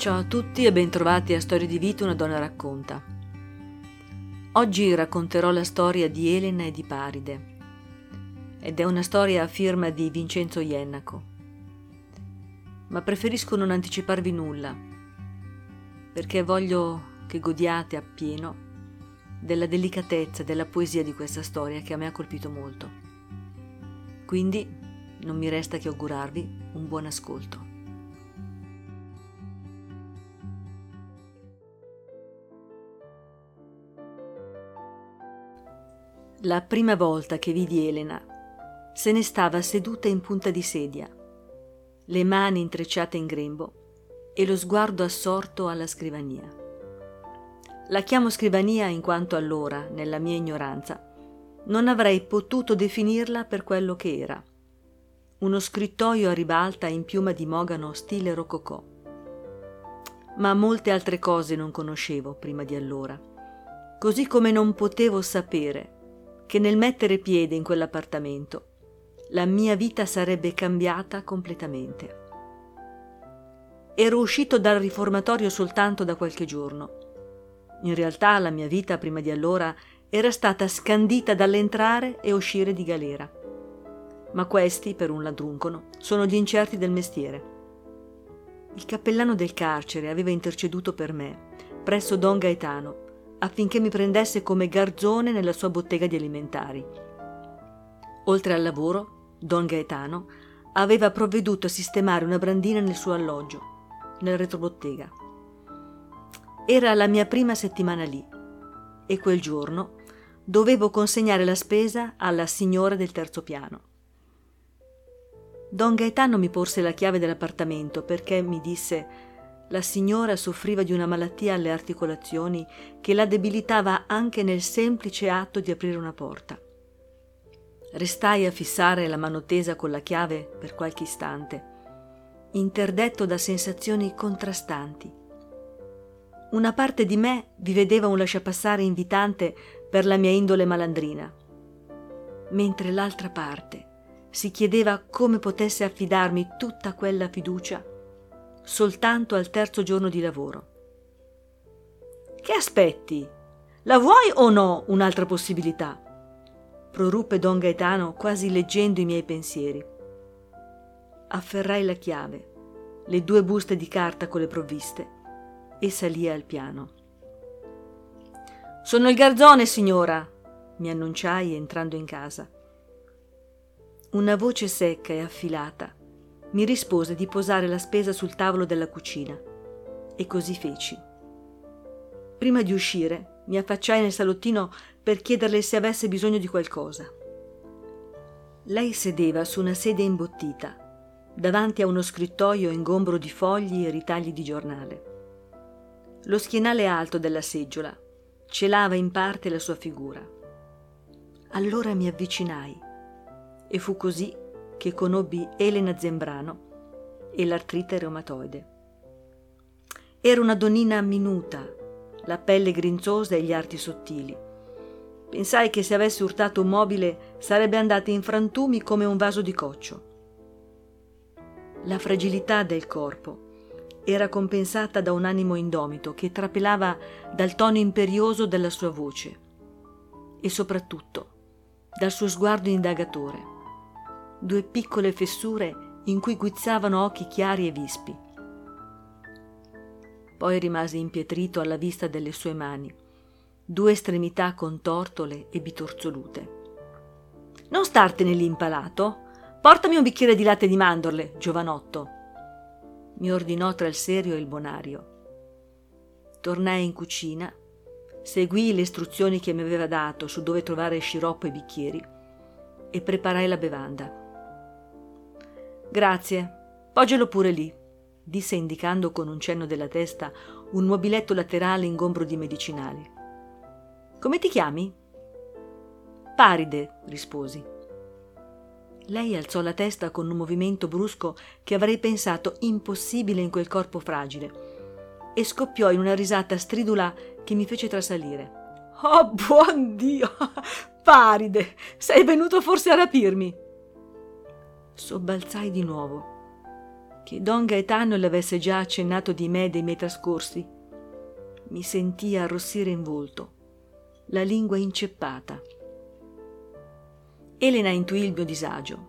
Ciao a tutti e bentrovati a Storie di vita una donna racconta. Oggi racconterò la storia di Elena e di Paride ed è una storia a firma di Vincenzo Iennaco. Ma preferisco non anticiparvi nulla perché voglio che godiate appieno della delicatezza e della poesia di questa storia che a me ha colpito molto. Quindi non mi resta che augurarvi un buon ascolto. La prima volta che vidi Elena, se ne stava seduta in punta di sedia, le mani intrecciate in grembo e lo sguardo assorto alla scrivania. La chiamo scrivania in quanto allora, nella mia ignoranza, non avrei potuto definirla per quello che era. Uno scrittoio a ribalta in piuma di mogano stile rococò. Ma molte altre cose non conoscevo prima di allora, così come non potevo sapere che nel mettere piede in quell'appartamento la mia vita sarebbe cambiata completamente. Ero uscito dal riformatorio soltanto da qualche giorno. In realtà la mia vita prima di allora era stata scandita dall'entrare e uscire di galera. Ma questi, per un ladruncono, sono gli incerti del mestiere. Il cappellano del carcere aveva interceduto per me, presso Don Gaetano, affinché mi prendesse come garzone nella sua bottega di alimentari. Oltre al lavoro, Don Gaetano aveva provveduto a sistemare una brandina nel suo alloggio, nel retrobottega. Era la mia prima settimana lì e quel giorno dovevo consegnare la spesa alla signora del terzo piano. Don Gaetano mi porse la chiave dell'appartamento perché mi disse la signora soffriva di una malattia alle articolazioni che la debilitava anche nel semplice atto di aprire una porta. Restai a fissare la mano tesa con la chiave per qualche istante, interdetto da sensazioni contrastanti. Una parte di me vi vedeva un lasciapassare invitante per la mia indole malandrina, mentre l'altra parte si chiedeva come potesse affidarmi tutta quella fiducia soltanto al terzo giorno di lavoro. Che aspetti? La vuoi o no un'altra possibilità? proruppe don Gaetano quasi leggendo i miei pensieri. Afferrai la chiave, le due buste di carta con le provviste e salii al piano. Sono il garzone, signora, mi annunciai entrando in casa. Una voce secca e affilata mi rispose di posare la spesa sul tavolo della cucina e così feci. Prima di uscire mi affacciai nel salottino per chiederle se avesse bisogno di qualcosa. Lei sedeva su una sedia imbottita, davanti a uno scrittoio ingombro di fogli e ritagli di giornale. Lo schienale alto della seggiola celava in parte la sua figura. Allora mi avvicinai e fu così che conobbi Elena Zembrano e l'artrite reumatoide. Era una donnina minuta, la pelle grinzosa e gli arti sottili. Pensai che se avesse urtato un mobile sarebbe andata in frantumi come un vaso di coccio. La fragilità del corpo era compensata da un animo indomito che trapelava dal tono imperioso della sua voce e soprattutto dal suo sguardo indagatore due piccole fessure in cui guizzavano occhi chiari e vispi. Poi rimase impietrito alla vista delle sue mani, due estremità contortole e bitorzolute. Non startene lì impalato. Portami un bicchiere di latte di mandorle, giovanotto, mi ordinò tra il serio e il bonario. Tornai in cucina, seguii le istruzioni che mi aveva dato su dove trovare sciroppo e bicchieri e preparai la bevanda. Grazie, poggelo pure lì, disse indicando con un cenno della testa un mobiletto laterale ingombro di medicinali. Come ti chiami? Paride, risposi. Lei alzò la testa con un movimento brusco che avrei pensato impossibile in quel corpo fragile e scoppiò in una risata stridula che mi fece trasalire. Oh, buon Dio! Paride! Sei venuto forse a rapirmi? Sobbalzai di nuovo. che Don Gaetano le avesse già accennato di me dei miei trascorsi, mi sentii arrossire in volto, la lingua inceppata. Elena intuì il mio disagio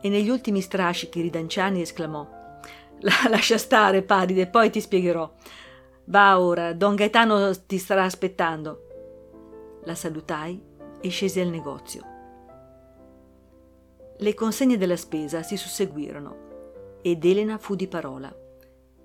e negli ultimi strascichi ridanciani esclamò La lascia stare, Paride, poi ti spiegherò. Va ora, Don Gaetano ti starà aspettando. La salutai e scesi al negozio. Le consegne della spesa si susseguirono ed Elena fu di parola.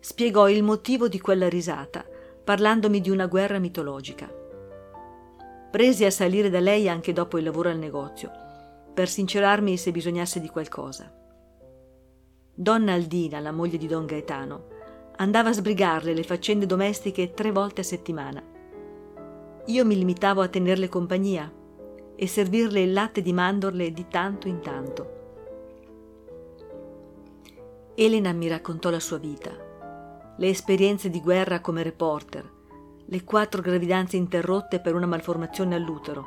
Spiegò il motivo di quella risata, parlandomi di una guerra mitologica. Presi a salire da lei anche dopo il lavoro al negozio, per sincerarmi se bisognasse di qualcosa. Donna Aldina, la moglie di Don Gaetano, andava a sbrigarle le faccende domestiche tre volte a settimana. Io mi limitavo a tenerle compagnia e servirle il latte di mandorle di tanto in tanto. Elena mi raccontò la sua vita, le esperienze di guerra come reporter, le quattro gravidanze interrotte per una malformazione all'utero.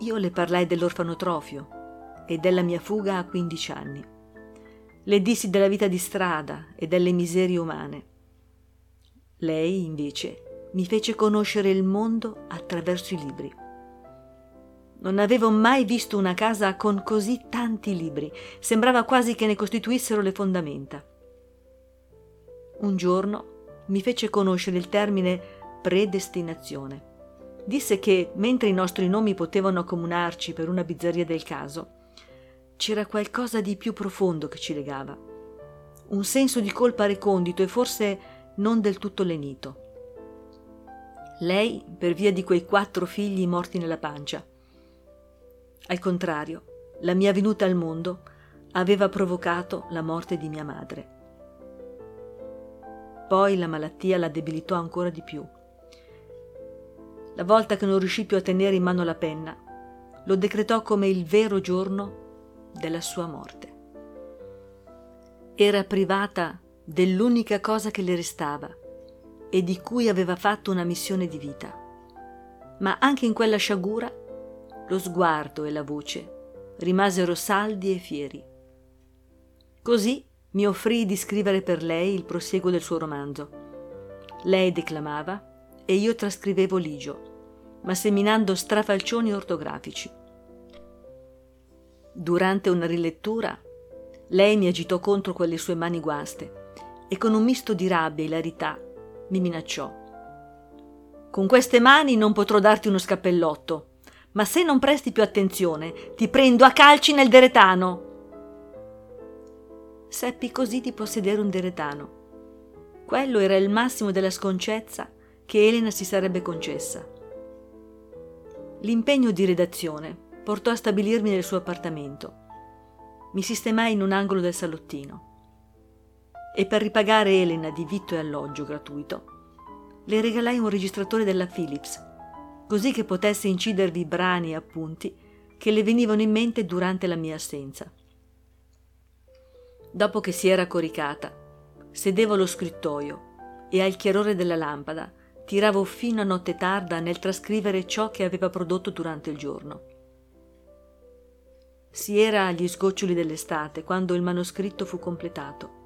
Io le parlai dell'orfanotrofio e della mia fuga a 15 anni. Le dissi della vita di strada e delle miserie umane. Lei, invece, mi fece conoscere il mondo attraverso i libri. Non avevo mai visto una casa con così tanti libri, sembrava quasi che ne costituissero le fondamenta. Un giorno mi fece conoscere il termine predestinazione. Disse che, mentre i nostri nomi potevano accomunarci per una bizzarria del caso, c'era qualcosa di più profondo che ci legava. Un senso di colpa recondito e forse non del tutto lenito. Lei, per via di quei quattro figli morti nella pancia, al contrario, la mia venuta al mondo aveva provocato la morte di mia madre. Poi la malattia la debilitò ancora di più. La volta che non riuscì più a tenere in mano la penna, lo decretò come il vero giorno della sua morte. Era privata dell'unica cosa che le restava e di cui aveva fatto una missione di vita. Ma anche in quella sciagura lo sguardo e la voce rimasero saldi e fieri. Così mi offrì di scrivere per lei il prosieguo del suo romanzo. Lei declamava e io trascrivevo ligio, ma seminando strafalcioni ortografici. Durante una rilettura, lei mi agitò contro quelle sue mani guaste e con un misto di rabbia e ilarità mi minacciò. Con queste mani non potrò darti uno scappellotto, ma se non presti più attenzione, ti prendo a calci nel deretano. Seppi così di possedere un deretano. Quello era il massimo della sconcezza che Elena si sarebbe concessa. L'impegno di redazione portò a stabilirmi nel suo appartamento. Mi sistemai in un angolo del salottino. E per ripagare Elena di vitto e alloggio gratuito, le regalai un registratore della Philips così che potesse incidervi brani e appunti che le venivano in mente durante la mia assenza. Dopo che si era coricata, sedevo allo scrittoio e al chiarore della lampada tiravo fino a notte tarda nel trascrivere ciò che aveva prodotto durante il giorno. Si era agli sgoccioli dell'estate quando il manoscritto fu completato.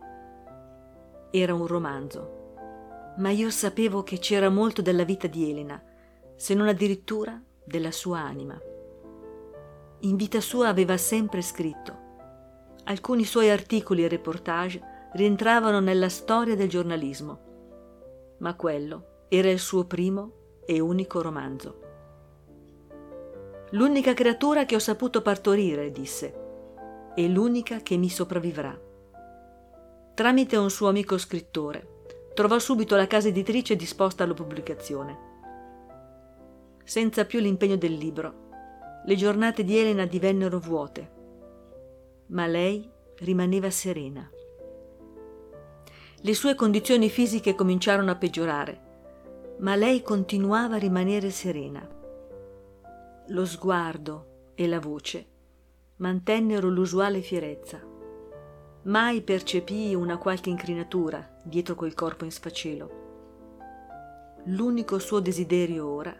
Era un romanzo, ma io sapevo che c'era molto della vita di Elena se non addirittura della sua anima. In vita sua aveva sempre scritto. Alcuni suoi articoli e reportage rientravano nella storia del giornalismo, ma quello era il suo primo e unico romanzo. L'unica creatura che ho saputo partorire, disse, e l'unica che mi sopravvivrà. Tramite un suo amico scrittore, trovò subito la casa editrice disposta alla pubblicazione senza più l'impegno del libro. Le giornate di Elena divennero vuote, ma lei rimaneva serena. Le sue condizioni fisiche cominciarono a peggiorare, ma lei continuava a rimanere serena. Lo sguardo e la voce mantennero l'usuale fierezza. Mai percepii una qualche incrinatura dietro quel corpo in sfacelo. L'unico suo desiderio ora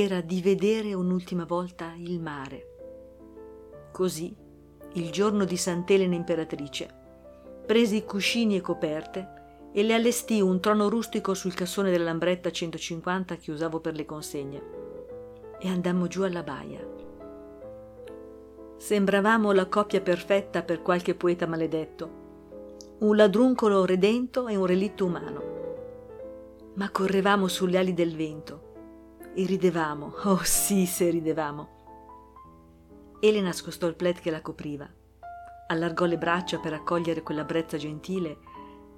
era di vedere un'ultima volta il mare. Così, il giorno di Sant'Elena imperatrice, prese i cuscini e coperte e le allestì un trono rustico sul cassone della lambretta 150 che usavo per le consegne. E andammo giù alla baia. Sembravamo la coppia perfetta per qualche poeta maledetto, un ladruncolo redento e un relitto umano. Ma correvamo sulle ali del vento e ridevamo, oh sì se ridevamo. Elena scostò il plaid che la copriva, allargò le braccia per accogliere quella brezza gentile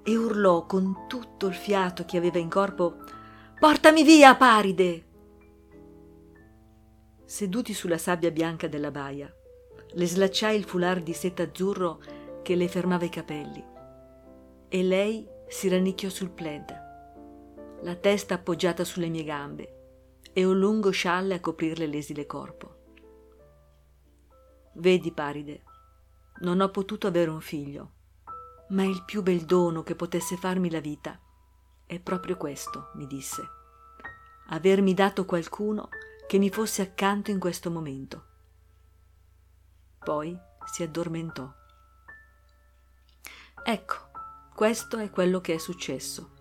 e urlò con tutto il fiato che aveva in corpo Portami via, Paride! Seduti sulla sabbia bianca della baia, le slacciai il foulard di seta azzurro che le fermava i capelli e lei si rannicchiò sul plaid, la testa appoggiata sulle mie gambe e un lungo scialle a coprirle l'esile corpo. Vedi, Paride, non ho potuto avere un figlio ma il più bel dono che potesse farmi la vita è proprio questo, mi disse, avermi dato qualcuno che mi fosse accanto in questo momento. Poi si addormentò. Ecco, questo è quello che è successo.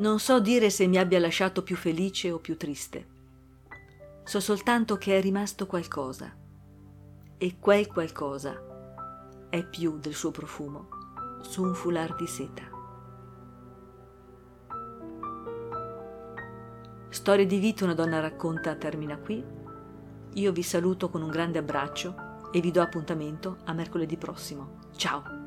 Non so dire se mi abbia lasciato più felice o più triste. So soltanto che è rimasto qualcosa. E quel qualcosa è più del suo profumo su un foulard di seta. Storia di vita una donna racconta termina qui. Io vi saluto con un grande abbraccio e vi do appuntamento a mercoledì prossimo. Ciao!